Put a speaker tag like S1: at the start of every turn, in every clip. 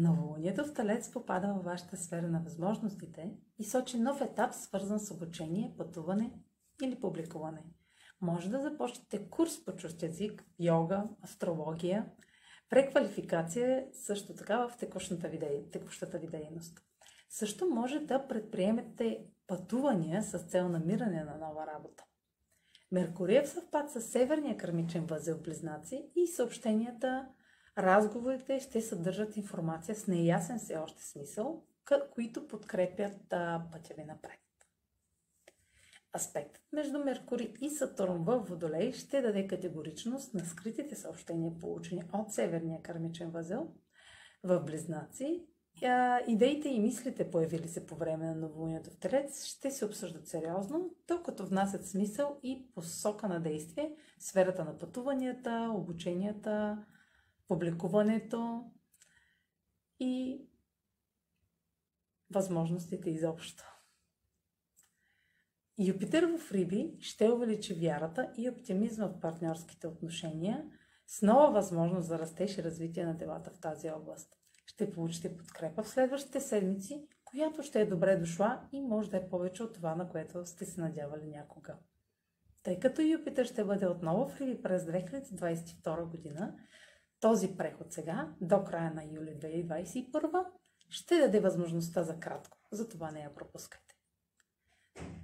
S1: Новолунието в Талец попада във вашата сфера на възможностите и сочи нов етап, свързан с обучение, пътуване или публикуване. Може да започнете курс по чужд език, йога, астрология, преквалификация също така в текущата ви, текущата ви дейност. Също може да предприемете пътувания с цел намиране на нова работа. Меркурий е в съвпад с северния кърмичен възел Близнаци и съобщенията Разговорите ще съдържат информация с неясен все още смисъл, които подкрепят пътя ви напред. Аспектът между Меркурий и Сатурн в Водолей ще даде категоричност на скритите съобщения, получени от Северния кармичен възел в Близнаци. Идеите и мислите, появили се по време на новолунието в Телец, ще се обсъждат сериозно, докато внасят смисъл и посока на действие в сферата на пътуванията, обученията, публикуването и възможностите изобщо. Юпитер в Риби ще увеличи вярата и оптимизма в партньорските отношения с нова възможност за растеж и развитие на делата в тази област. Ще получите подкрепа в следващите седмици, която ще е добре дошла и може да е повече от това, на което сте се надявали някога. Тъй като Юпитер ще бъде отново в Риби през 2022 година, този преход сега, до края на юли 2021, ще даде възможността за кратко. Затова не я пропускайте.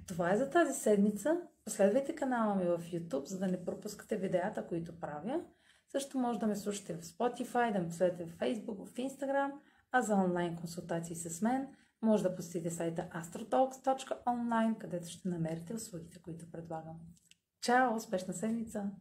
S1: Това е за тази седмица. Последвайте канала ми в YouTube, за да не пропускате видеята, които правя. Също може да ме слушате в Spotify, да ме последвате в Facebook, в Instagram, а за онлайн консултации с мен може да посетите сайта astrotalks.online, където ще намерите услугите, които предлагам. Чао! Успешна седмица!